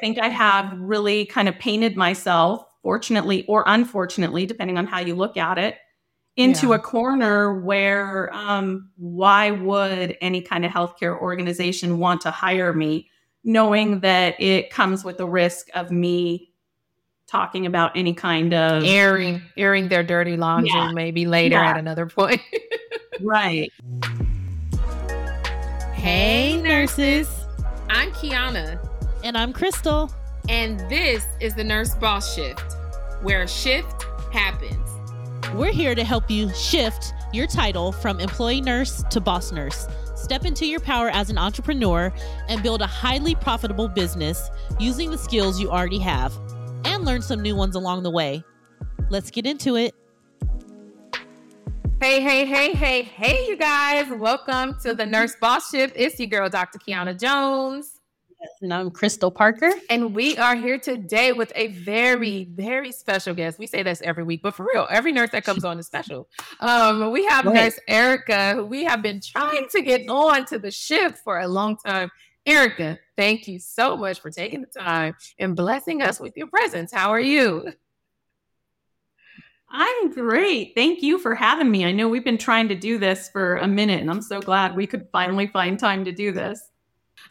think I have really kind of painted myself, fortunately or unfortunately, depending on how you look at it, into yeah. a corner where um, why would any kind of healthcare organization want to hire me, knowing that it comes with the risk of me talking about any kind of airing airing their dirty laundry yeah. maybe later yeah. at another point. right. Hey nurses. I'm Kiana. And I'm Crystal. And this is the Nurse Boss Shift, where a shift happens. We're here to help you shift your title from employee nurse to boss nurse. Step into your power as an entrepreneur and build a highly profitable business using the skills you already have and learn some new ones along the way. Let's get into it. Hey, hey, hey, hey, hey, you guys. Welcome to the Nurse Boss Shift. It's your girl, Dr. Kiana Jones. Yes, and I'm Crystal Parker. And we are here today with a very, very special guest. We say this every week, but for real, every nurse that comes on is special. Um, we have right. Nurse Erica, who we have been trying to get on to the shift for a long time. Erica, thank you so much for taking the time and blessing us with your presence. How are you? I'm great. Thank you for having me. I know we've been trying to do this for a minute, and I'm so glad we could finally find time to do this.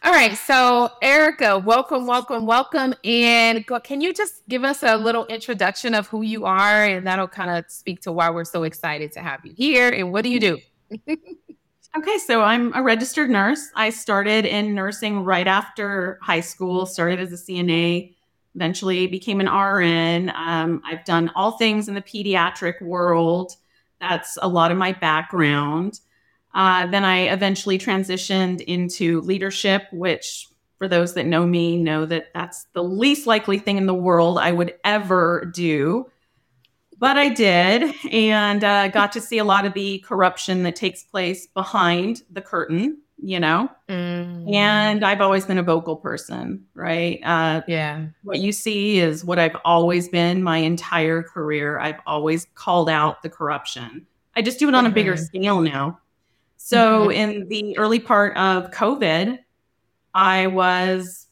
All right. So, Erica, welcome, welcome, welcome. And can you just give us a little introduction of who you are? And that'll kind of speak to why we're so excited to have you here. And what do you do? okay. So, I'm a registered nurse. I started in nursing right after high school, started as a CNA, eventually became an RN. Um, I've done all things in the pediatric world. That's a lot of my background. Uh, then I eventually transitioned into leadership, which, for those that know me, know that that's the least likely thing in the world I would ever do. But I did, and uh, got to see a lot of the corruption that takes place behind the curtain, you know? Mm. And I've always been a vocal person, right? Uh, yeah. What you see is what I've always been my entire career. I've always called out the corruption. I just do it on mm-hmm. a bigger mm-hmm. scale now. So mm-hmm. in the early part of COVID, I was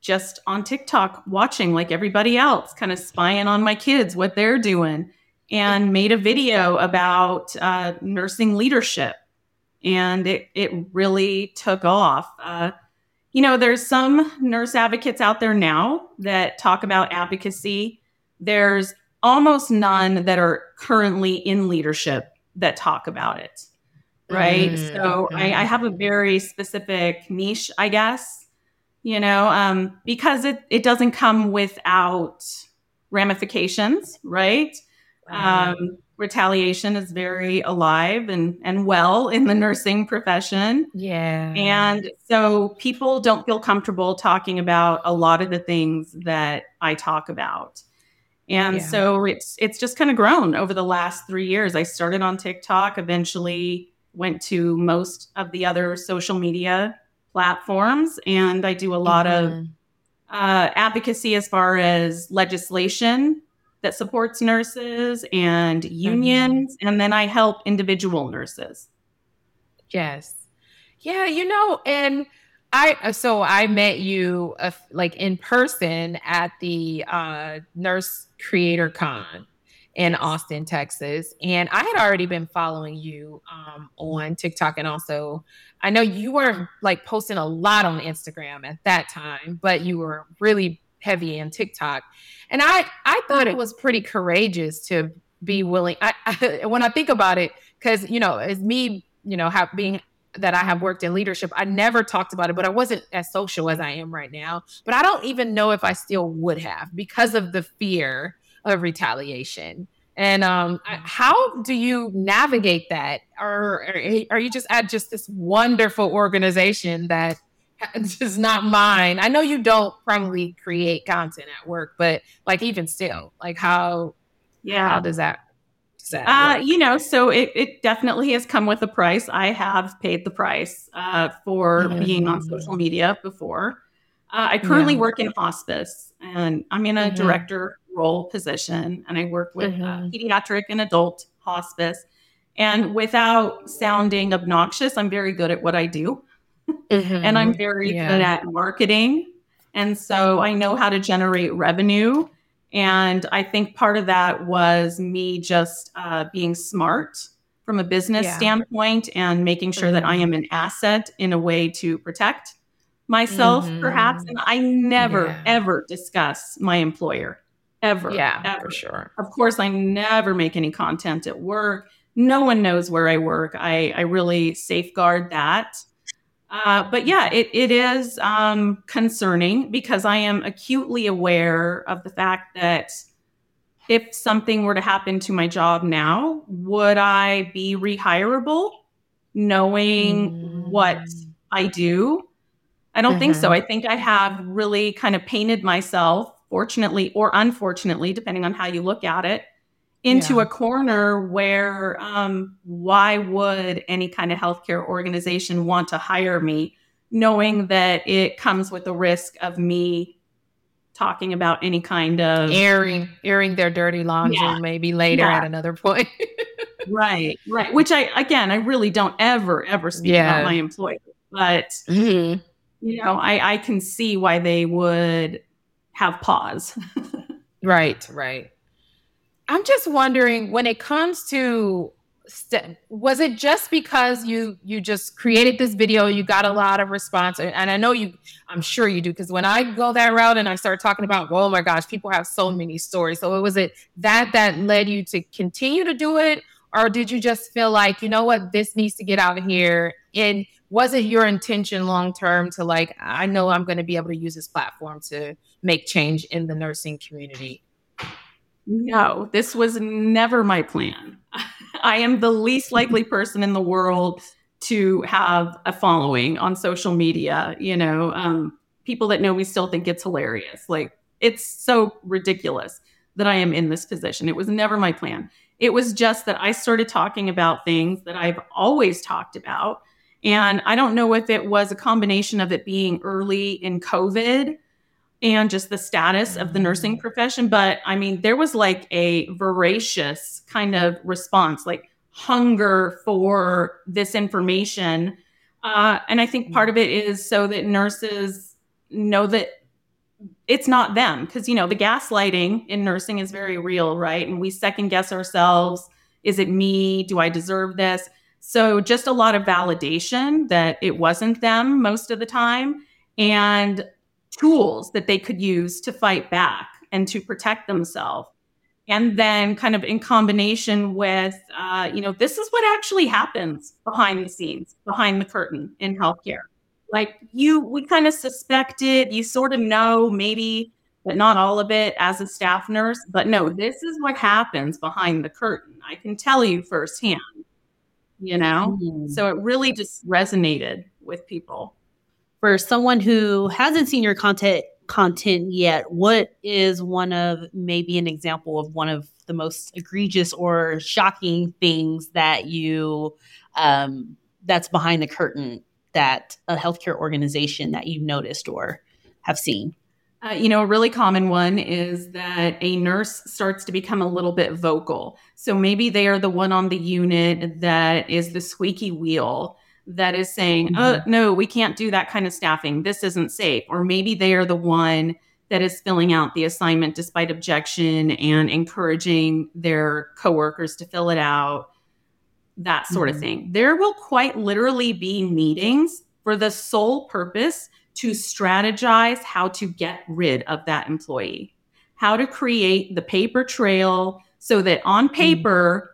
just on TikTok watching like everybody else, kind of spying on my kids, what they're doing, and made a video about uh, nursing leadership. And it, it really took off. Uh, you know, there's some nurse advocates out there now that talk about advocacy. There's almost none that are currently in leadership that talk about it right? Mm, so. I, I, have a very specific niche, I guess, you know, um, because it, it doesn't come without ramifications, right? Um, retaliation is very alive and, and well in the nursing profession. Yeah. And so people don't feel comfortable talking about a lot of the things that I talk about. And yeah. so it's it's just kind of grown over the last three years. I started on TikTok, eventually went to most of the other social media platforms, and I do a lot mm-hmm. of uh, advocacy as far as legislation that supports nurses and unions, mm-hmm. and then I help individual nurses. Yes. Yeah, you know, and I so I met you uh, like in person at the uh, Nurse Creator Con in Austin, Texas. And I had already been following you um, on TikTok and also I know you weren't like posting a lot on Instagram at that time, but you were really heavy in TikTok. And I I thought it was pretty courageous to be willing. I, I when I think about it, because you know, it's me, you know, have being that I have worked in leadership, I never talked about it, but I wasn't as social as I am right now. But I don't even know if I still would have because of the fear of retaliation. And um, how do you navigate that? Or, are you just at just this wonderful organization that is not mine? I know you don't probably create content at work, but like even still, like how, yeah, how does that? uh, you know, so it, it definitely has come with a price. I have paid the price uh, for mm-hmm. being on social media before. Uh, I currently yeah. work in hospice and I'm in a mm-hmm. director role position and I work with uh, mm-hmm. uh, pediatric and adult hospice. And without sounding obnoxious, I'm very good at what I do. Mm-hmm. and I'm very yeah. good at marketing And so I know how to generate revenue. And I think part of that was me just uh, being smart from a business yeah. standpoint and making sure mm-hmm. that I mm-hmm. am an asset in a way to protect myself, mm-hmm. perhaps. And I never, yeah. ever discuss my employer, ever. Yeah, ever. for sure. Of course, I never make any content at work. No one knows where I work. I, I really safeguard that. Uh, but yeah, it, it is um, concerning because I am acutely aware of the fact that if something were to happen to my job now, would I be rehireable knowing mm. what I do? I don't mm-hmm. think so. Mm-hmm. I think I have really kind of painted myself, fortunately or unfortunately, depending on how you look at it, into yeah. a corner where um, why would any kind of healthcare organization want to hire me, knowing that it comes with the risk of me talking about any kind of airing airing their dirty laundry yeah. maybe later yeah. at another point. right, right. Which I again, I really don't ever ever speak about my employer, but mm-hmm. you know, I I can see why they would have pause. right, right. I'm just wondering when it comes to st- was it just because you you just created this video you got a lot of response? And i know you i'm sure you do because when i go that route and i start talking about oh my gosh people have so many stories. So it was it that that led you to continue to do it? Or did you just feel like you know what this needs to get out of here? And was it your intention long term to like i know i'm going to be able to use this platform to make change in the nursing community no, this was never my plan. I am the least likely person in the world to have a following on social media. You know, um, people that know me still think it's hilarious. Like, it's so ridiculous that I am in this position. It was never my plan. It was just that I started talking about things that I've always talked about. And I don't know if it was a combination of it being early in COVID and just the status of the nursing profession. But I mean, there was like a voracious kind of response, like hunger for this information. Uh, and I think part of it is so that nurses know that it's not them. Because you know the gaslighting in nursing is very real right? And we second guess ourselves. Is it me? Do i deserve this? So just a lot of validation that it wasn't them most of the time. And tools that they could use to fight back and to protect themselves. And then, kind of in combination with, uh, you know, this is what actually happens behind the scenes, behind the curtain in healthcare. Like you, we kind of suspected, you sort of know maybe, but not all of it as a staff nurse. But no, this is what happens behind the curtain. I can tell you firsthand, you know? Mm-hmm. So it really just resonated with people for someone who hasn't seen your content content yet, what is one of maybe an example of one of the most egregious or shocking things that you um, that's behind the curtain that a healthcare organization that you've noticed or have seen? Uh, you know, a really common one is that a nurse starts to become a little bit vocal. So maybe they are the one on the unit that is the squeaky wheel that is saying, mm-hmm. oh, no, we can't do that kind of staffing. This isn't safe. Or maybe they are the one that is filling out the assignment despite objection and encouraging their coworkers to fill it out, that sort mm-hmm. of thing. There will quite literally be meetings for the sole purpose to strategize how to get rid of that employee, how to create the paper trail so that on mm. paper,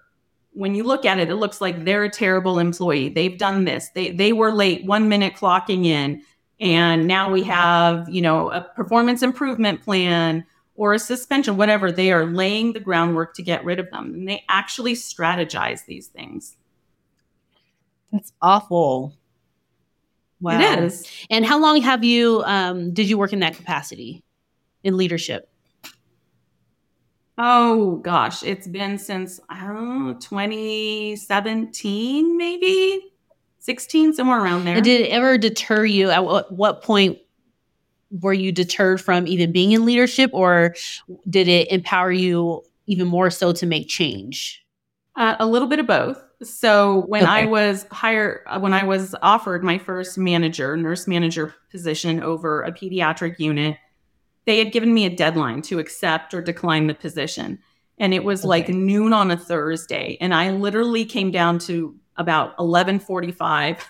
when you look at it, it looks like they're a terrible employee. They've done this. They they were late one minute clocking in, and now we have you know a performance improvement plan or a suspension, whatever. They are laying the groundwork to get rid of them, and they actually strategize these things. That's awful. Wow. It is. And how long have you um, did you work in that capacity in leadership? Oh gosh, it's been since I don't know, 2017, maybe 16, somewhere around there. And did it ever deter you? At what, what point were you deterred from even being in leadership, or did it empower you even more so to make change? Uh, a little bit of both. So when okay. I was hired, uh, when I was offered my first manager, nurse manager position over a pediatric unit, they had given me a deadline to accept or decline the position. And it was okay. like noon on a Thursday. And I literally came down to about 1145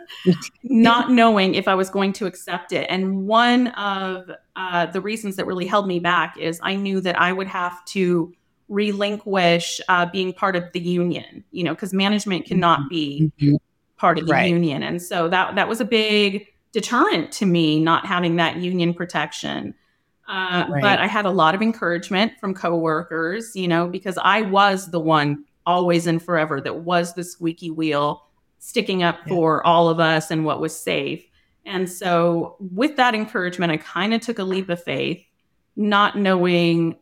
not knowing if I was going to accept it. And one of uh, the reasons that really held me back is I knew that I would have to relinquish uh, being part of the union, you know, because management cannot be mm-hmm. part of the right. union. And so that that was a big deterrent to me not having that union protection. Uh, right. But I had a lot of encouragement from coworkers, you know, because I was the one always and forever that was the squeaky wheel sticking up yeah. for all of us and what was safe. And so, with that encouragement, I kind of took a leap of faith, not knowing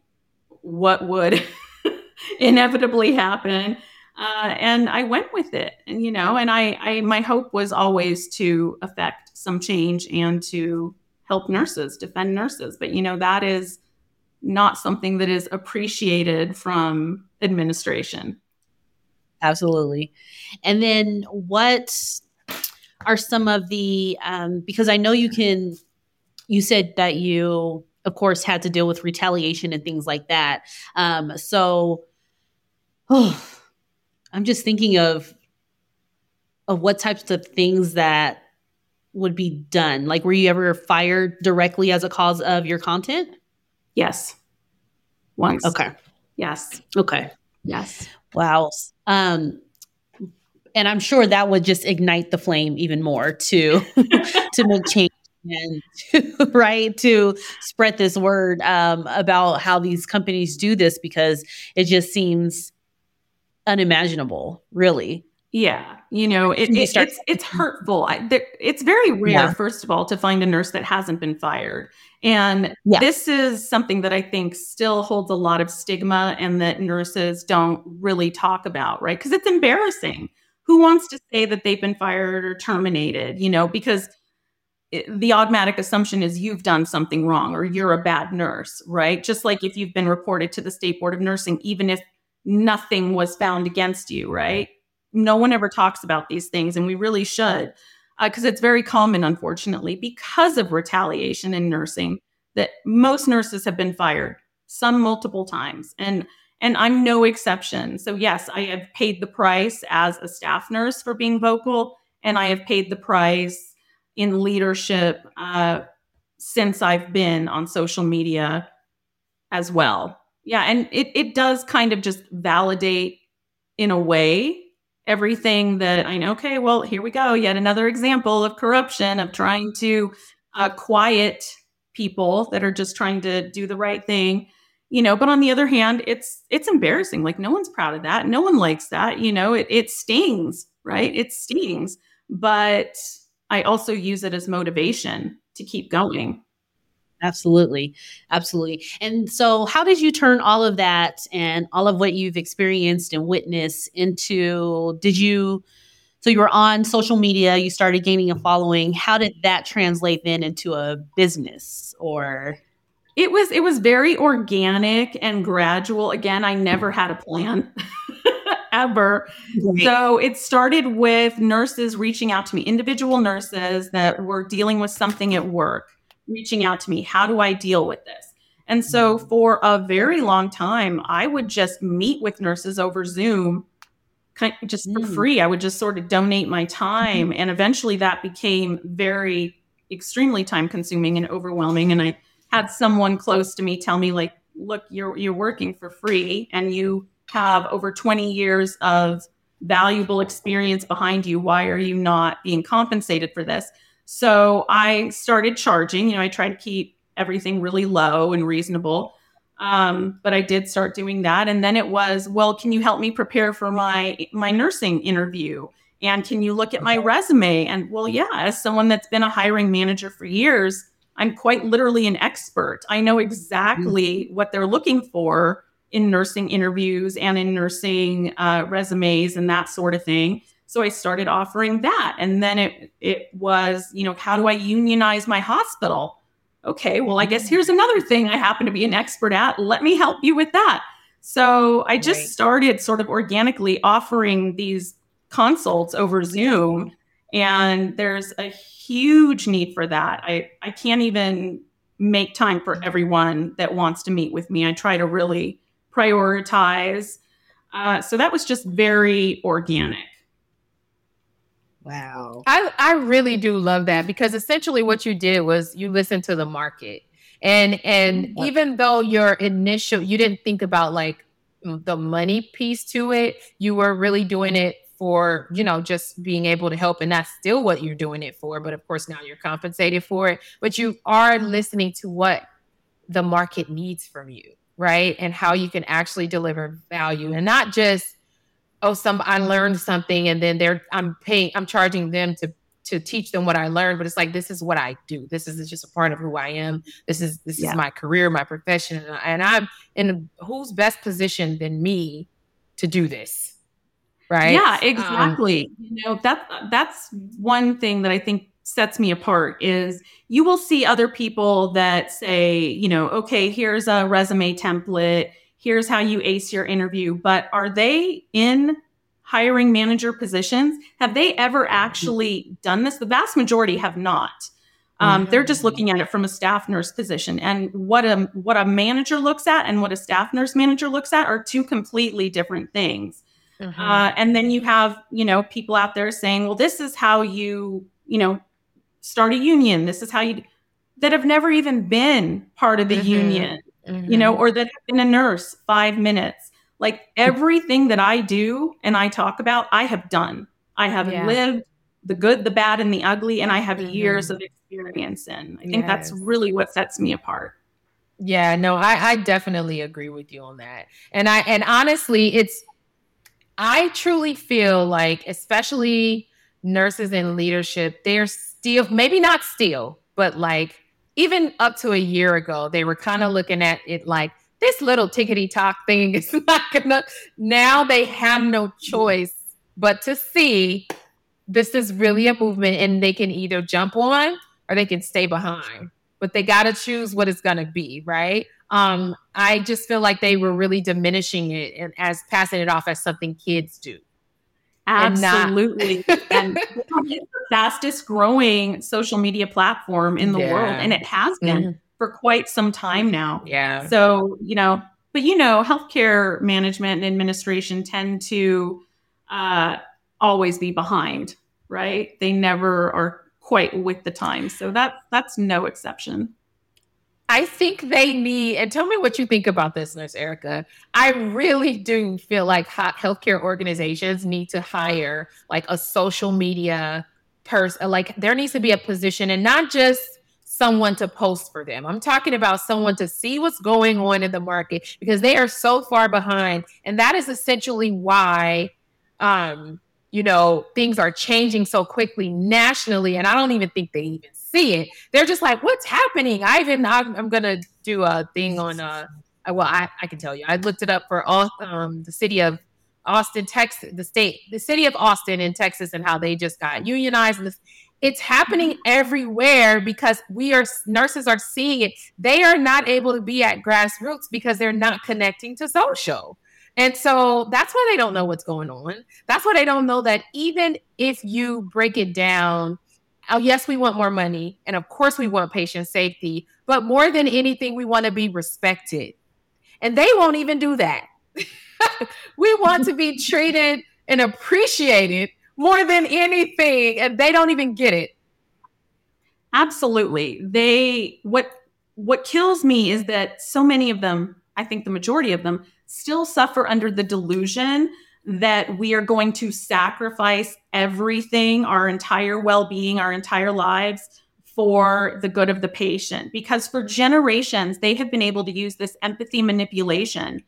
what would inevitably happen. Uh, and I went with it, and you know, and I, I, my hope was always to affect some change and to help nurses, defend nurses. But you know, that is not something that is appreciated from administration. Absolutely. And then what are some of the, um, because I know you can, you said that you, of course, had to deal with retaliation and things like that. Um, so, oh, I'm just thinking of, of what types of things that would be done. Like, were you ever fired directly as a cause of your content? Yes. Once. Okay. Yes. Okay. Yes. Wow. Um, and I'm sure that would just ignite the flame even more to to make change and to, right to spread this word um, about how these companies do this because it just seems unimaginable, really. Yeah, you know, it, it it's it's hurtful. I, there, it's very rare, yeah. first of all, to find a nurse that hasn't been fired, and yeah. this is something that I think still holds a lot of stigma, and that nurses don't really talk about, right? Because it's embarrassing. Who wants to say that they've been fired or terminated? You know, because it, the automatic assumption is you've done something wrong or you're a bad nurse, right? Just like if you've been reported to the state board of nursing, even if nothing was found against you, right? No one ever talks about these things, and we really should, because uh, it's very common, unfortunately, because of retaliation in nursing, that most nurses have been fired, some multiple times, and and I'm no exception. So yes, I have paid the price as a staff nurse for being vocal, and I have paid the price in leadership uh, since I've been on social media as well. Yeah, and it it does kind of just validate in a way everything that I know, okay, well, here we go. Yet another example of corruption, of trying to uh, quiet people that are just trying to do the right thing. You know, but on the other hand, it's it's embarrassing. Like no one's proud of that. No one likes that. You know, it it stings, right? It stings. But I also use it as motivation to keep going. Absolutely. Absolutely. And so, how did you turn all of that and all of what you've experienced and witnessed into? Did you, so you were on social media, you started gaining a following. How did that translate then into a business or? It was it was very organic and gradual. Again, I never had a plan. ever. Right. So it started with nurses reaching out to me, individual nurses that were dealing with something at work reaching out to me. How do I deal with this? And so for a very long time, I would just meet with nurses over Zoom kind of just for mm. free. I would just sort of donate my time. Mm-hmm. And eventually that became very extremely time consuming and overwhelming. And I had someone close to me tell me, like, look, you're you're working for free and you have over 20 years of valuable experience behind you. Why are you not being compensated for this? So I started charging. You know, I try to keep everything really low and reasonable. Um, but I did start doing that. And then it was, well, can you help me prepare for my my nursing interview? And can you look at my resume? And well, yeah, as someone that's been a hiring manager for years, I'm quite literally an expert. I know exactly mm-hmm. what they're looking for in nursing interviews and in nursing uh, resumes and that sort of thing. So I started offering that. And then it it was, you know, how do I unionize my hospital? Okay, well, I guess here's another thing I happen to be an expert at. Let me help you with that. So I just right. started sort of organically offering these consults over Zoom. And there's a huge need for that. I, I can't even make time for everyone that wants to meet with me. I try to really prioritize. Uh, so that was just very organic. Wow. I, I really do love that because essentially what you did was you listened to the market. And and mm-hmm. even though your initial you didn't think about like the money piece to it, you were really doing it for, you know, just being able to help and that's still what you're doing it for, but of course now you're compensated for it, but you are listening to what the market needs from you, right? And how you can actually deliver value and not just oh some i learned something and then they're i'm paying i'm charging them to to teach them what i learned but it's like this is what i do. This is just a part of who i am. This is this yeah. is my career my profession. And i'm in who's best positioned than me to do this right? Yeah exactly. Um, you know that that's one thing that i think sets me apart is you will see other people that say you know okay here's a resume template here's how you ace your interview. But are they in hiring manager positions? Have they ever actually done this? The vast majority have not. Um, mm-hmm. They're just looking at it from a staff nurse position, and what a what a manager looks at and what a staff nurse manager looks at are two completely different things. Mm-hmm. Uh, and then you have you know people out there saying, well, this is how you you know start a union. This is how you that have never even been part of the mm-hmm. union mm-hmm. you know, or that have been a nurse five minutes. Like everything that I do and I talk about, I have done. I have yeah. lived the good, the bad, and the ugly, and I have mm-hmm. years of experience in. I think yes. that's really what sets me apart. Yeah, no, I, I definitely agree with you on that. And I and honestly, it's I truly feel like, especially nurses in leadership, they're still maybe not still, but like even up to a year ago, they were kind of looking at it like this little tickety talk thing is not gonna. Now they have no choice but to see this is really a movement and they can either jump on or they can stay behind. But they got to choose what it's going to be, right? Um, I just feel like they were really diminishing it and as passing it off as something kids do. Absolutely. And, and the fastest growing social media platform in the yeah. world. And it has been mm-hmm. for quite some time now. Yeah. So, you know, but you know, healthcare management and administration tend to uh, always be behind, right? They never are quite with the times. So that that's no exception. I think they need, and tell me what you think about this, Nurse Erica. I really do feel like healthcare organizations need to hire like a social media person. Like there needs to be a position and not just someone to post for them. I'm talking about someone to see what's going on in the market because they are so far behind. And that is essentially why, um, you know, things are changing so quickly nationally. And I don't even think they even see it. They're just like, what's happening? I even, I'm, to do a thing on, uh, well, I, I can tell you, I looked it up for all, um, the city of Austin, Texas, the state, the city of Austin in Texas, and how they just got unionized. It's happening everywhere because we are nurses are seeing it. They are not able to be at grassroots because they're not connecting to social. And so that's why they don't know what's going on. That's why they don't know that even if you break it down oh, yes, we want more money. And of course, we want patient safety. But more than anything, we want to be respected. And they won't even do that. we want to be treated and appreciated more than anything. And they don't even get it. Absolutely. They, what, what kills me is that so many of them, I think the majority of them, still suffer under the delusion that we are going to sacrifice everything, our entire well being, our entire lives for the good of the patient. Because for generations, they have been able to use this empathy manipulation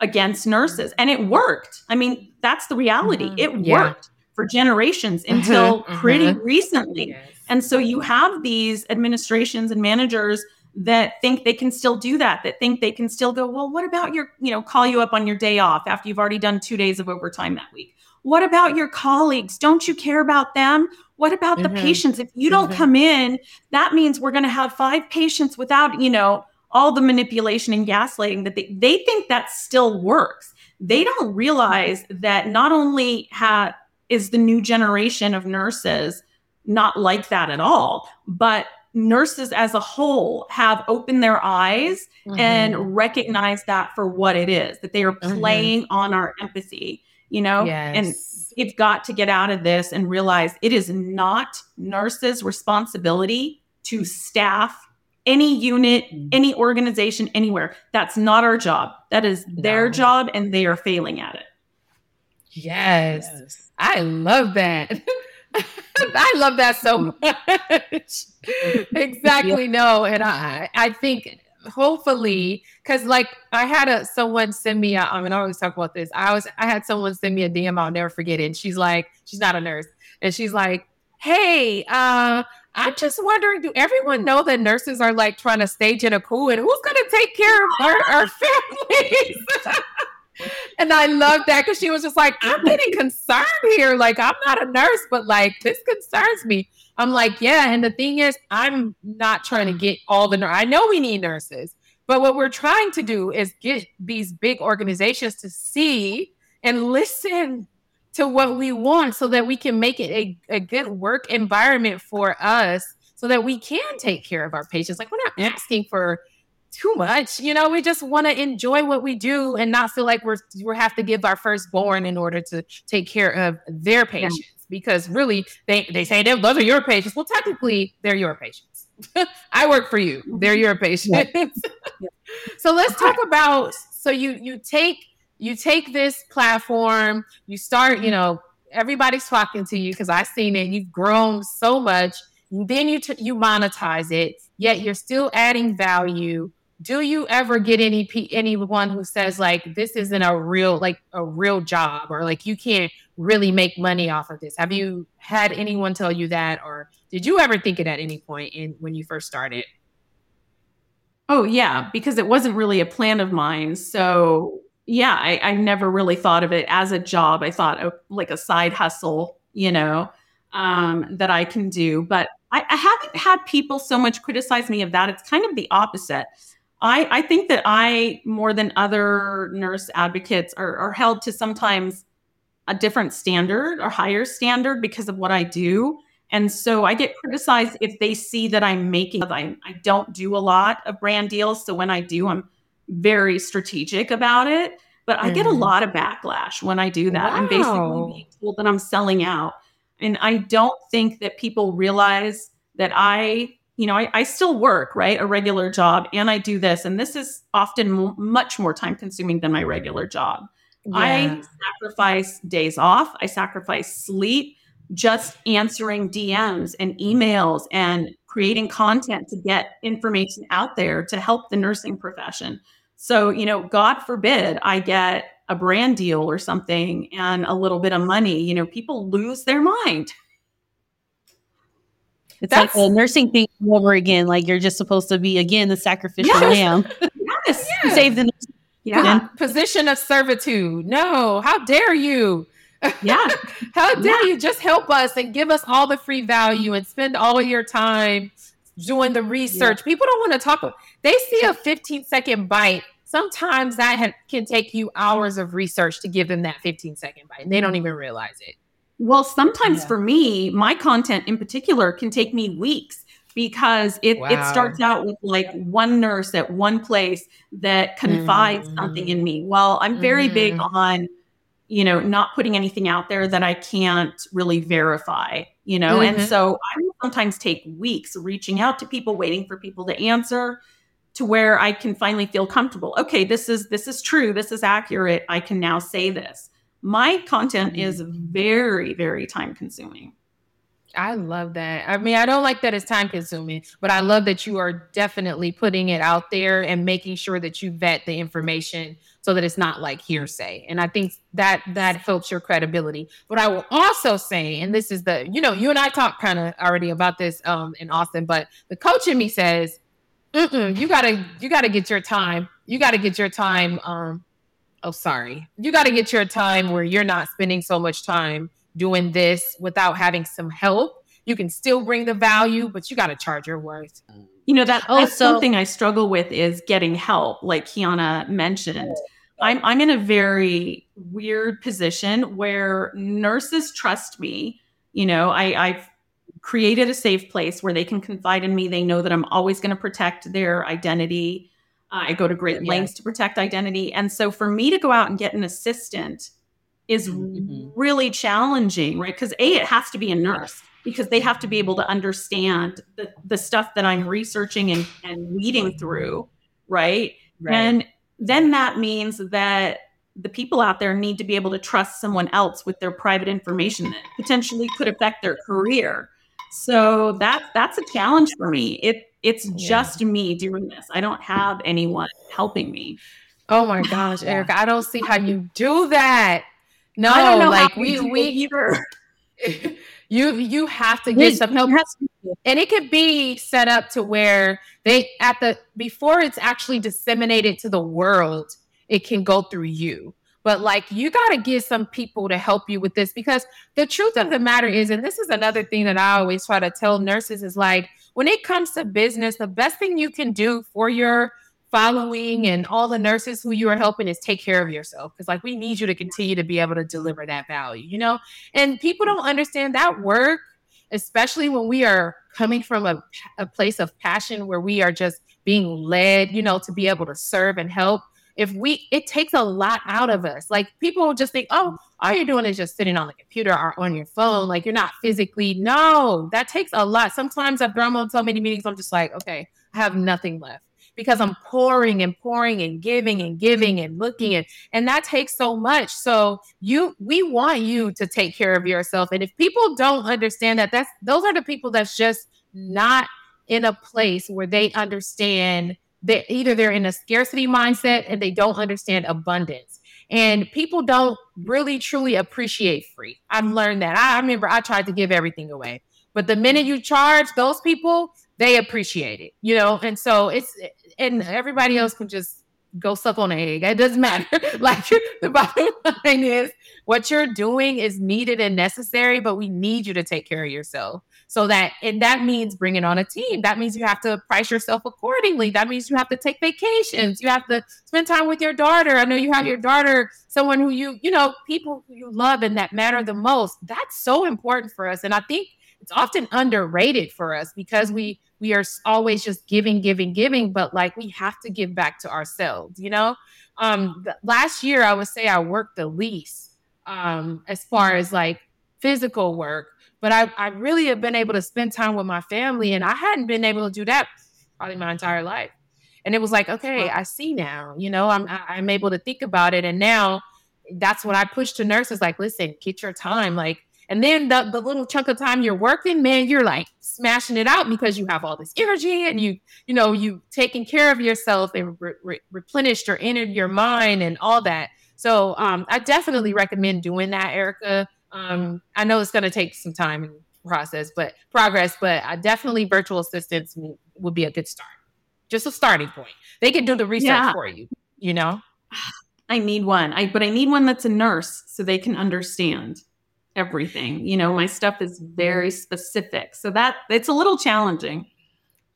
against nurses, and it worked. I mean, that's the reality. Mm-hmm. It yeah. worked for generations mm-hmm. until mm-hmm. pretty recently. Yes. And so you have these administrations and managers that think they can still do that, that think they can still go, well, what about your, you know, call you up on your day off after you've already done two days of overtime that week? What about your colleagues? Don't you care about them? What about mm-hmm. the patients? If you don't mm-hmm. come in, that means we're going to have five patients without, you know, all the manipulation and gaslighting that they, they think that still works. They don't realize that not only ha- is the new generation of nurses not like that at all, but nurses as a whole have opened their eyes mm-hmm. and recognized that for what it is, that they are mm-hmm. playing mm-hmm. on our empathy, you know? Yes. And it's got to get out of this and realize it is not nurses' responsibility to staff any unit, mm. any organization, anywhere. That's not our job. That is their no. job, and they are failing at it. Yes. yes. I love that. I love that so much. exactly. No. And I I think hopefully because like I had a someone send me a, I mean I always talk about this. I was I had someone send me a DM, I'll never forget it. And she's like, she's not a nurse. And she's like, Hey, uh, I'm just wondering, do everyone know that nurses are like trying to stage in a coup and who's gonna take care of our, our families? and I love that because she was just like, I'm getting concerned here. Like, I'm not a nurse, but like, this concerns me. I'm like, yeah. And the thing is, I'm not trying to get all the, I know we need nurses, but what we're trying to do is get these big organizations to see and listen to what we want so that we can make it a, a good work environment for us so that we can take care of our patients. Like, we're not asking for, too much. You know, we just want to enjoy what we do and not feel like we're we have to give our firstborn in order to take care of their patients. Yeah. Because really, they they say they, those are your patients. Well, technically, they're your patients. I work for you. They're your patients. Yeah. so let's talk about. So you you take you take this platform. You start. You mm-hmm. know, everybody's talking to you because I've seen it. You've grown so much. Then you t- you monetize it. Yet you're still adding value do you ever get any anyone who says like this isn't a real like a real job or like you can't really make money off of this? Have you had anyone tell you that or did you ever think it at any point in when you first started? Oh yeah because it wasn't really a plan of mine. So yeah i, I never really thought of it as a job. I thought of like a side hustle you know um, that i can do. But I, I haven't had people so much criticize me of that. It's kind of the opposite I, I think that I, more than other nurse advocates, are, are held to sometimes a different standard or higher standard because of what I do. And so I get criticized if they see that I'm making, I, I don't do a lot of brand deals. So when I do, I'm very strategic about it. But I get a mm-hmm. lot of backlash when I do that. Wow. I'm basically being told that I'm selling out. And I don't think that people realize that I you know, I, I, still work, right? A regular job and I do this. And this is often m- much more time consuming than my regular job. Yeah. I sacrifice days off, I sacrifice sleep, just answering DMs and emails and creating content to get information out there to help the nursing profession. So, you know, God forbid I get a brand deal or something and a little bit of money, you know, people lose their mind. It's That's, like a nursing thing over again. Like you're just supposed to be again the sacrificial yes. lamb. yes, yes. save the yeah position of servitude. No, how dare you? Yeah, how dare yeah. you just help us and give us all the free value and spend all of your time doing the research. Yeah. People don't want to talk. They see a 15 second bite. Sometimes that ha- can take you hours of research to give them that 15 second bite, and they don't even realize it. Well, sometimes yeah. for me, my content in particular can take me weeks because it, wow. it starts out with like one nurse at one place that confides mm. something in me. Well, I'm very mm. big on, you know, not putting anything out there that I can't really verify, you know, mm-hmm. and so I sometimes take weeks reaching out to people, waiting for people to answer to where I can finally feel comfortable. Okay, this is this is true, this is accurate. I can now say this my content is very, very time consuming. I love that. I mean, I don't like that it's time consuming, but I love that you are definitely putting it out there and making sure that you vet the information so that it's not like hearsay. And I think that that helps your credibility. But I will also say, and this is the, you know, you and I talked kind of already about this um, in Austin, but the coach in me says, you gotta, you gotta get your time. You gotta get your time um, oh sorry you got to get your time where you're not spending so much time doing this without having some help you can still bring the value but you got to charge your worth you know that oh, that's so- something I struggle with is getting help, like Kiana mentioned. I'm I'm in a very weird position where nurses trust me. You know, I, I've created a safe place where they can confide in me. They know that I'm always going to protect their identity. I go to great lengths to protect identity. And so for me to go out and get an assistant is mm-hmm. really challenging, right? Because A, it has to be a nurse because they have to be able to understand the, the stuff that I'm researching and, and weeding through, right? right? And then that means that the people out there need to be able to trust someone else with their private information that potentially could affect their career. So that that's a challenge for me. It it's yeah. just me doing this. I don't have anyone helping me. Oh my gosh, Erica, I don't see how you do that. No, like we we either. you you have to get some help and it could be set up to where they at the before it's actually disseminated to the world it can go through you but like you got to get some people to help you with this because the truth of the matter is and this is another thing that i always try to tell nurses is like when it comes to business the best thing you can do for your following and all the nurses who you are helping is take care of yourself. Because like we need you to continue to be able to deliver that value you know? And people don't understand that work especially when we are coming from a, a place of passion where we are just being led you know to be able to serve and help if we it takes a lot out of us like people just think oh all you're doing is just sitting on the computer or on your phone like you're not physically no that takes a lot sometimes i've thrown on so many meetings i'm just like okay i have nothing left because I'm pouring and pouring and giving and giving and looking and and that takes so much. So you we want you to take care of yourself. And if people don't understand that, that's those are the people that's just not in a place where they understand that either they're in a scarcity mindset and they don't understand abundance. And people don't really truly appreciate free. I've learned that. I, I remember I tried to give everything away. But the minute you charge those people, they appreciate it, you know? And so it's and everybody else can just go suck on an egg. It doesn't matter. like the bottom line is what you're doing is needed and necessary, but we need you to take care of yourself. So that and that means bringing on a team. That means you have to price yourself accordingly. That means you have to take vacations. You have to spend time with your daughter. I know you have your daughter, someone who you, you know, people who you love and that matter the most. That's so important for us. And I think it's often underrated for us because we we are always just giving, giving, giving, but like we have to give back to ourselves, you know? Um, last year, I would say I worked the least um, as far as like physical work, but I, I really have been able to spend time with my family, and I hadn't been able to do that probably my entire life. And it was like, okay, I see now, you know, I'm I'm able to think about it, and now that's what I push to nurses like, listen, get your time, like and then the, the little chunk of time you're working, man, you're like smashing it out because you have all this energy and you, you know, you taking care of yourself and re- re- replenished your inner your mind and all that. So um, I definitely recommend doing that, Erica. Um, I know it's going to take some time and process, but progress, but I definitely virtual assistants would be a good start. Just a starting point. They can do the research yeah. for you, you know? I need one. I but I need one that's a nurse so they can understand everything. You know, my stuff is very specific. So that it's a little challenging.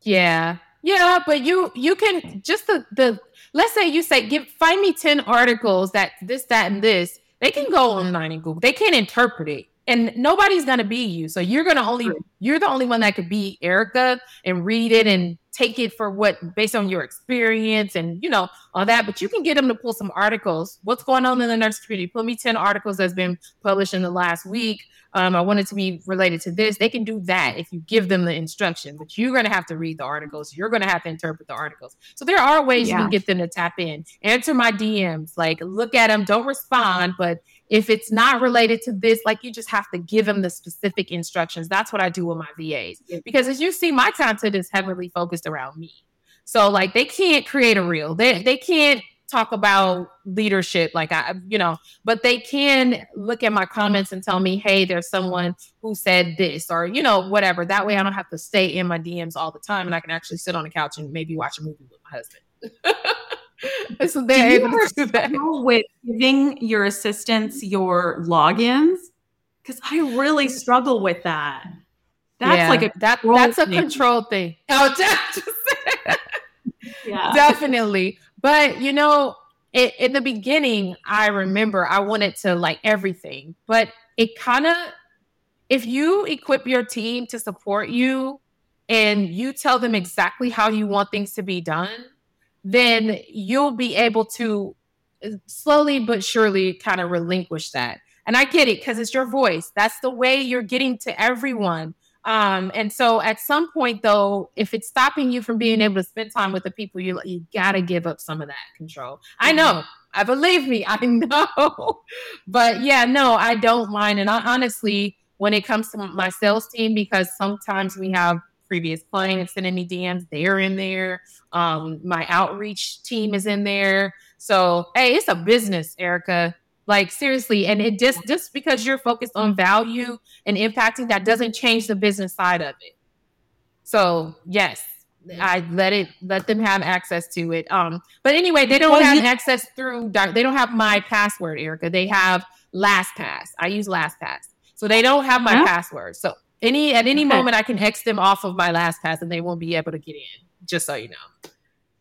Yeah. Yeah, but you you can just the the let's say you say give find me 10 articles that this that and this. They can go online and Google. They can't interpret it. And nobody's going to be you. So you're going to only you're the only one that could be Erica and read it and take it for what based on your experience and you know all that but you can get them to pull some articles. What's going on in the nurse community? Pull me 10 articles that's been published in the last week. Um, i want it to be related to this. They can do that if you give them the instruction but you're going to have to read the articles. You're going to have to interpret the articles. So there are ways yeah. you can get them to tap in. Answer my dms like look at them don't respond but if it's not related to this, like you just have to give them the specific instructions. That's what I do with my VAs. Because as you see, my content is heavily focused around me. So like they can't create a reel. They they can't talk about leadership like I you know, but they can look at my comments and tell me, "Hey, there's someone who said this," or you know, whatever. That way I don't have to stay in my DMs all the time and I can actually sit on the couch and maybe watch a movie with my husband. so they're able to do that. With giving your assistants your logins, because I really struggle with that. That's yeah, like a that that's a control thing. Oh, yeah. definitely. But you know, it, in the beginning, I remember I wanted to like everything, but it kind of, if you equip your team to support you and you tell them exactly how you want things to be done, then you'll be able to uh, slowly but surely kind of relinquish that. And I get it because it's your voice. That's the way you're getting to everyone. Um, and so at some point though, if it's stopping you from being able to spend time with the people you you gotta give up some of that control. I know, mm-hmm. I believe me, I know. but yeah, no, I don't mind. And I, honestly, when it comes to my sales team, because sometimes we have previous clients sending me DMs, they're in there. Um, my outreach team is in there. So hey, it's a business, Erica. Like seriously, and it just just because you're focused on value and impacting, that doesn't change the business side of it. So yes, I let it let them have access to it. Um, but anyway, they don't well, have you- access through. They don't have my password, Erica. They have LastPass. I use LastPass, so they don't have my huh? password. So any at any moment, I can hex them off of my LastPass, and they won't be able to get in. Just so you know.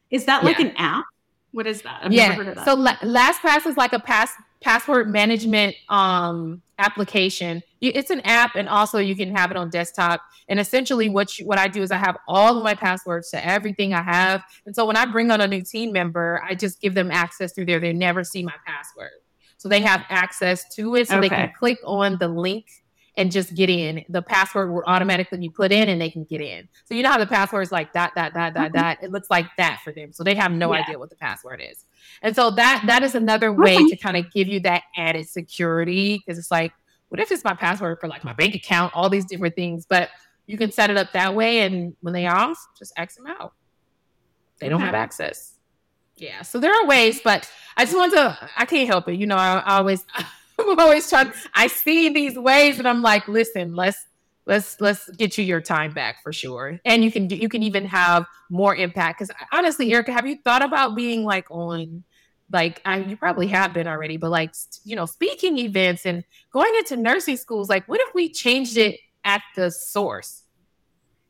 Is that like yeah. an app? What is that? I've yeah. So La- LastPass is like a pass password management um, application. It's an app, and also you can have it on desktop. And essentially, what you, what I do is I have all of my passwords to everything I have. And so when I bring on a new team member, I just give them access through there. They never see my password, so they have access to it. So okay. they can click on the link and just get in. The password will automatically be put in and they can get in. So you know how the password is like that, that, that, that, that. It looks like that for them. So they have no yeah. idea what the password is. And so that that is another way to kind of give you that added security because it's like, what if it's my password for like my bank account, all these different things, but you can set it up that way and when they off, just X them out. They don't have access. Yeah. So there are ways, but I just want to I can't help it. You know, I, I always I'm always trying I see these ways and I'm like, listen, let's let's let's get you your time back for sure. And you can do, you can even have more impact. Because honestly erica have you thought about being like on like I, you probably have been already but like you know speaking events and going into nursing schools like what if we changed it at the source?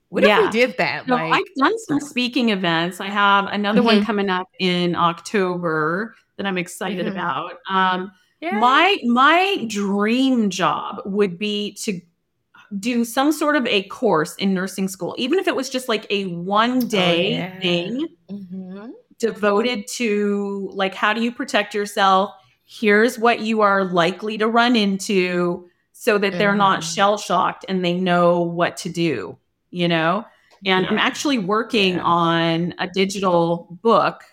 What yeah. if we did that? So like, i've done some speaking events. I have another mm-hmm. one coming up in october that i'm excited mm-hmm. about. Um, yeah. my my dream job would be to do some sort of a course in nursing school, even if it was just like a one day oh, yeah. thing mm-hmm. devoted to like, how do you protect yourself? Here's what you are likely to run into so that they're mm-hmm. not shell shocked and they know what to do, you know? And yeah. I'm actually working on a digital book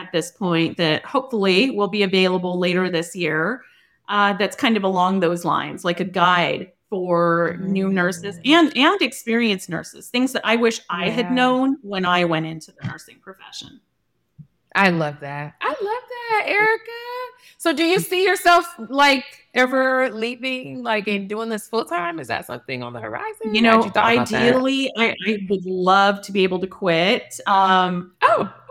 at this point that hopefully will be available later this year. Uh, that's kind of along those lines, like a guide for new nurses mm. and and experienced nurses things that i wish i had known when i went into the nursing profession. I love that. I love that erica. So do you see yourself like ever leaving like and doing this full time is that something on the horizon? You know you ideally I, I would love to be able to quit um oh okay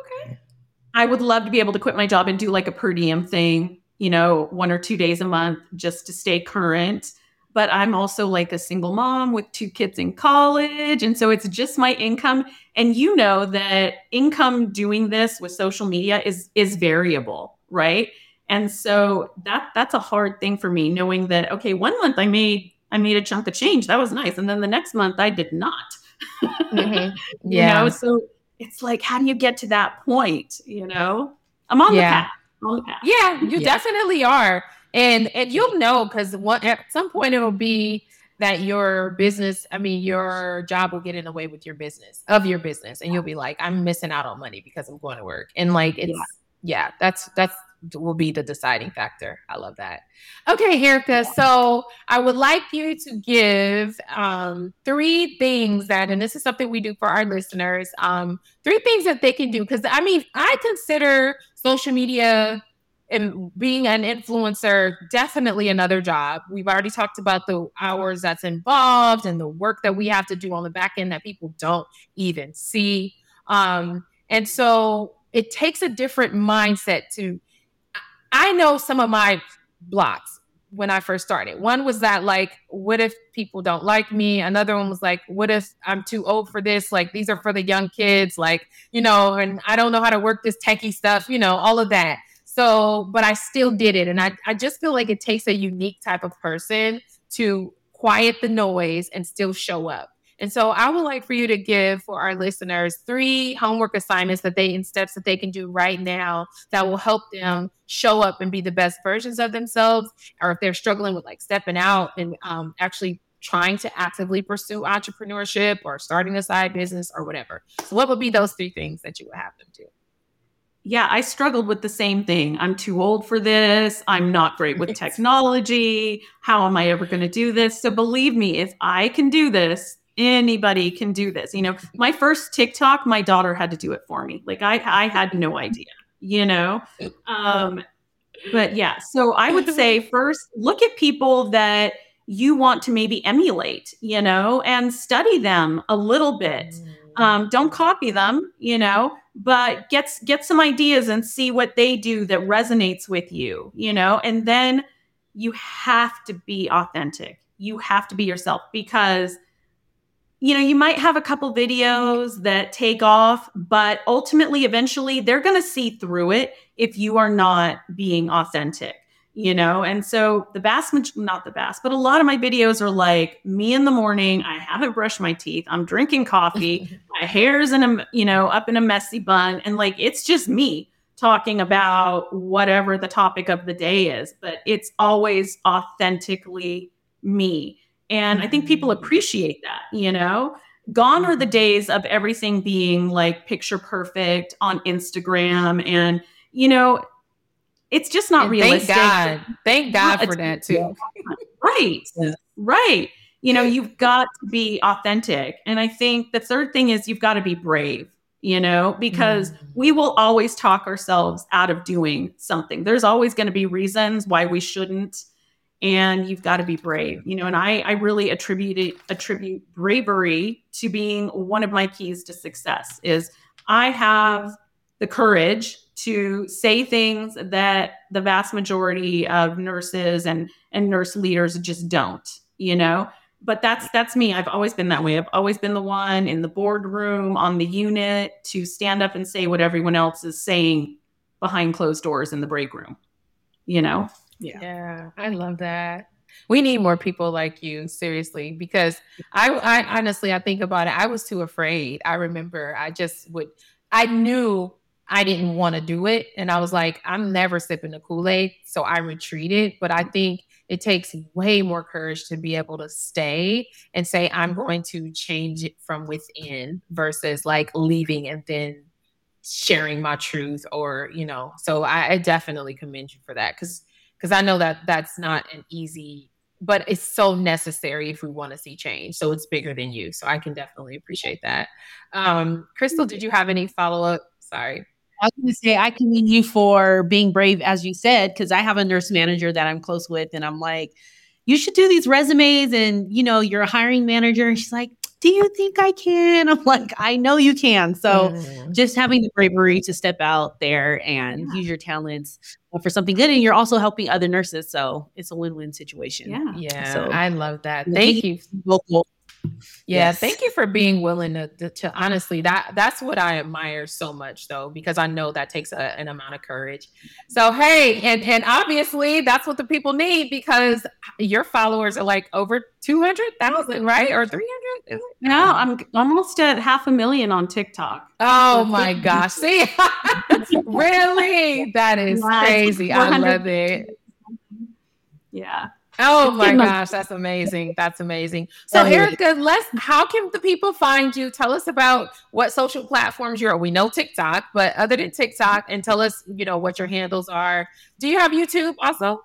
i would love to be able to quit my job and do like a per diem thing you know one or two days a month just to stay current but I'm also like a single mom with two kids in college. And so it's just my income. And you know that income doing this with social media is is variable, right? And so that that's a hard thing for me, knowing that okay, one month I made I made a chunk of change. That was nice. And then the next month I did not. mm-hmm. Yeah. You know, so it's like, how do you get to that point? You know? I'm on yeah. the path. On the path. Yeah, you yeah. definitely are and and you'll know because what at some point it'll be that your business i mean your job will get in the way with your business of your business and you'll be like i'm missing out on money because i'm going to work and like it's yeah, yeah that's that's will be the deciding factor. I love that. Okay erica so i would like you to give um, three things that and this is something we do for our listeners um, three things that they can do. Because i mean i consider social media and being an influencer definitely another job. We've already talked about the hours that's involved and the work that we have to do on the back end that people don't even see. Um, and so it takes a different mindset to i know some of my blocks when I first started. One was that like, what if people don't like me? Another one was like, what if I'm too old for this? Like these are for the young kids, like, you know, and I don't know how to work this techie stuff, you know, all of that. So, but I still did it. And I, I just feel like it takes a unique type of person to quiet the noise and still show up. And so I would like for you to give for our listeners three homework assignments that they and steps that they can do right now that will help them show up and be the best versions of themselves. Or if they're struggling with like stepping out and um, actually trying to actively pursue entrepreneurship or starting a side business or whatever. So what would be those three things that you would have them do? yeah, I struggled with the same thing. I'm too old for this. I'm not great with technology. How am I ever going to do this? So believe me, if I can do this, anybody can do this. You know, my first TikTok, my daughter had to do it for me. Like I I had no idea, you know. Um but yeah, so I would say first look at people that you want to maybe emulate, you know, and study them a little bit. Mm. Um, don't copy them, you know, but get get some ideas and see what they do that resonates with you, you know, and then you have to be authentic. You have to be yourself because you know, you might have a couple videos that take off, but ultimately, eventually, they're going to see through it if you are not being authentic, you know? And so, the vast, not the vast, but a lot of my videos are like me in the morning. I haven't brushed my teeth. I'm drinking coffee. my hair's in a, you know, up in a messy bun. And like, it's just me talking about whatever the topic of the day is, but it's always authentically me. And I think people mm-hmm. appreciate that, you know? Gone are the mm-hmm. days of everything being like picture perfect on Instagram. And, you know, it's just not and realistic. Thank God. Thank God for that too. Right. Yeah. Right. You know, you've got to be authentic. And I think the third thing is you've got to be brave, you know, because mm. we will always talk ourselves out of doing something. There's always going to be reasons why we shouldn't and you've got to be brave you know and i i really attribute attribute bravery to being one of my keys to success is i have the courage to say things that the vast majority of nurses and and nurse leaders just don't you know? But that's that's me. I've always been that way. I've always been the one in the boardroom on the unit to stand up and say what everyone else is saying behind closed doors in the break room you know yeah. Yeah. I love that. We need more people like you, seriously, because I, I honestly, I think about it. I was too afraid. I remember I just would, I knew I didn't want to do it. And I was like, I'm never sipping the Kool Aid. So I retreated. But I think it takes way more courage to be able to stay and say, I'm going to change it from within versus like leaving and then sharing my truth or, you know. So I, I definitely commend you for that because because I know that that's not an easy, but it's so necessary if we want to see change. So it's bigger than you. So I can definitely appreciate that. Um, Crystal, did you have any follow up? Sorry. I was going to say, I commend you for being brave, as you said, because I have a nurse manager that I'm close with, and I'm like, you should do these resumes, and you know, you're a hiring manager, and she's like, do you think I can? I'm like, I know you can. So mm. just having the bravery to step out there and yeah. use your talents for something good. And you're also helping other nurses. So it's a win-win situation. Yeah. Yeah. So I love that. Thank you. Vocal yeah, yes. thank you for being willing to, to, to, honestly that that's what I admire so much though because I know that takes a, an amount of courage. So hey, and and obviously that's what the people need because your followers are like over 200,000, right? Or 300? No, I'm almost at half a million on TikTok. Oh my gosh. See? really? That is crazy. I love it. Yeah. Oh my gosh, that's amazing. That's amazing. So Erica, let's how can the people find you? Tell us about what social platforms you're on. We know TikTok, but other than TikTok, and tell us, you know, what your handles are. Do you have YouTube also?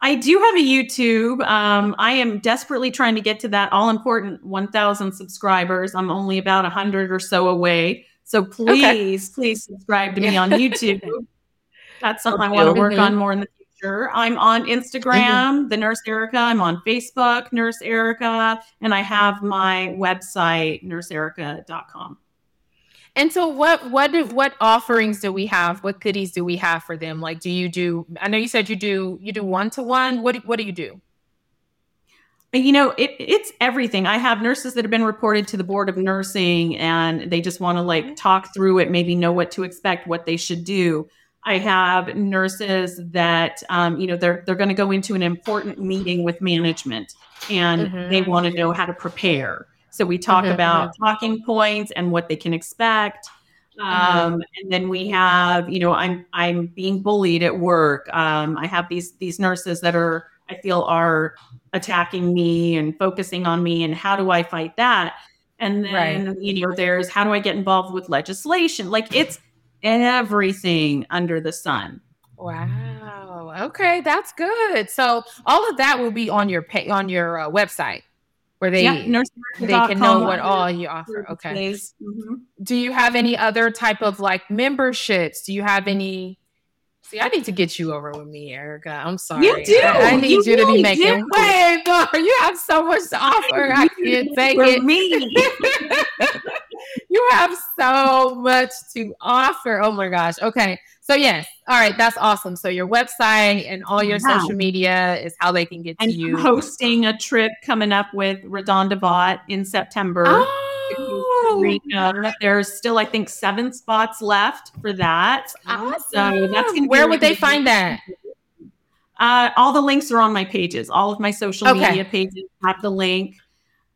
I do have a YouTube. Um, I am desperately trying to get to that all important 1,000 subscribers. I'm only about 100 or so away. So please, okay. please subscribe to me on YouTube. That's something I want to work on more in the future. I'm on Instagram, mm-hmm. the Nurse Erica. I'm on Facebook, Nurse Erica, and I have my website, nurseerica.com. And so what what do what offerings do we have? What goodies do we have for them? Like do you do I know you said you do you do one to one. What what do you do? You know, it, it's everything. I have nurses that have been reported to the board of nursing and they just want to like talk through it, maybe know what to expect, what they should do. I have nurses that, um, you know, they're they're going to go into an important meeting with management and mm-hmm. they want to know how to prepare. So we talk mm-hmm. about mm-hmm. talking points and what they can expect. Mm-hmm. Um, and then we have, you know, I'm I'm being bullied at work. Um, I have these these nurses that are I feel are attacking me and focusing on me, and how do I fight that? And then right. you know, there's how do I get involved with legislation? Like it's everything under the sun. Wow. Okay, that's good. So all of that will be on your pay on your uh, website where they yeah, they can know what all you offer. Okay. Mm-hmm. Do you have any other type of like memberships? Do you have any? See, I need to get you over with me, Erica. I'm sorry. You do. I, I need you, you to be making way more. You have so much to offer. I can't take For it. Me. you have so much to offer. Oh my gosh. Okay. So yes. All right. That's awesome. So your website and all your wow. social media is how they can get and to you. hosting a trip coming up with RaDonda Vaught in September. Oh. There's still, I think, seven spots left for that. Awesome. So that's gonna Where would they find that? Uh, all the links are on my pages. All of my social okay. media pages have the link.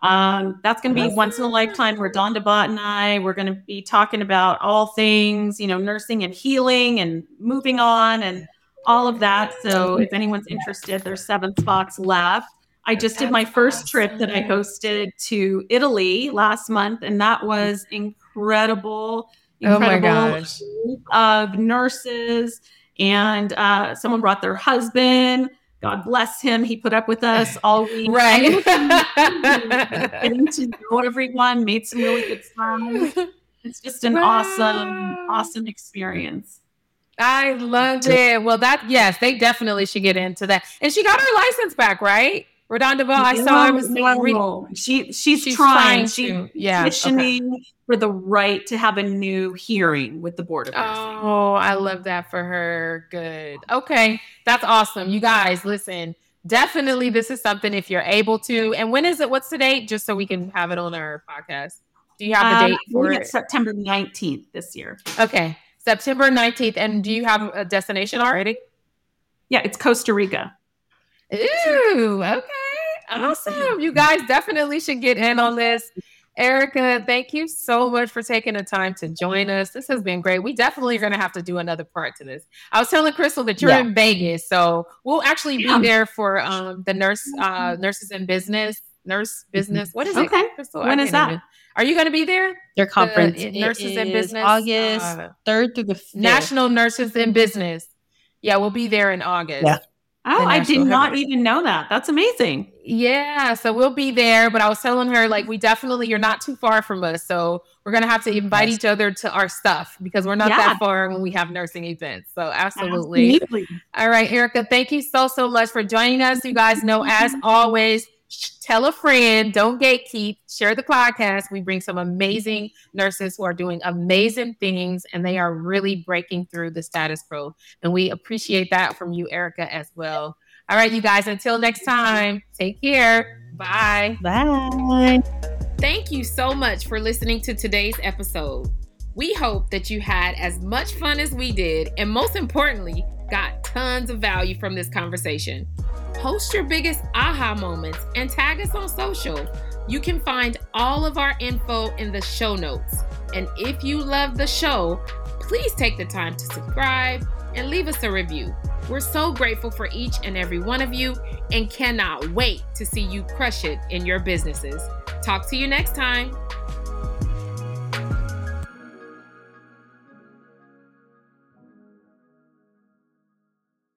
Um, that's going to be once in a lifetime. RaDonda Vaught and I, we're going to be talking about all things, you know, nursing and healing and moving on and all of that. So if anyone's interested, there's seven spots left. I just did my first trip that I hosted to Italy last month, and that was incredible. Incredible oh my gosh. of nurses, and uh, someone brought their husband God bless him. He put up with us all week. Right. Getting to know everyone, made some really good friends. It's just an wow. awesome, awesome experience. I loved it. Well, that yes, they definitely should get into that. And she got her license back, right? RaDonda I saw her. No, she she's, she's trying. trying to, yeah, petitioning okay. for the right to have a new hearing with the board of nursing. Oh, I love that for her. Good. Okay, that's awesome. You guys, listen. Definitely, this is something if you're able to. And when is it? What's the date? Just so we can have it on our podcast. Do you have the um, date for it? It's September 19th this year. Okay, September 19th. And do you have a destination already? Yeah, it's Costa Rica. Ooh, okay. Awesome. You guys definitely should get in on this. Erica, thank you so much for taking the time to join us. This has been great. We definitely are going to have to do another part to this. I was telling Crystal that you're yeah. in Vegas, so we'll actually be yeah. there for um, the nurse uh, nurses in business nurse business. What is okay. it? Crystal? When is that? Even. Are you going to be there? Their conference. The, nurses in business. August uh, third through the 5th. National Nurses in Business. Yeah, we'll be there in August. Yeah. Oh, I did not even know that. That's amazing. Yeah, so we'll be there. But I was telling her, like, we definitely, you're not too far from us. So we're going to have to invite yes. each other to our stuff because we're not yeah. that far when we have nursing events. So, absolutely. absolutely. All right, Erica, thank you so, so much for joining us. You guys know, as always, tell a friend, don't gatekeep, share the podcast. We bring some amazing nurses who are doing amazing things and they are really breaking through the status quo. And we appreciate that from you, Erica, as well. All right, you guys, until next time, take care. Bye. Bye. Thank you so much for listening to today's episode. We hope that you had as much fun as we did, and most importantly, got tons of value from this conversation. Post your biggest aha moments and tag us on social. You can find all of our info in the show notes. And if you love the show, please take the time to subscribe and leave us a review. We're so grateful for each and every one of you and cannot wait to see you crush it in your businesses. Talk to you next time.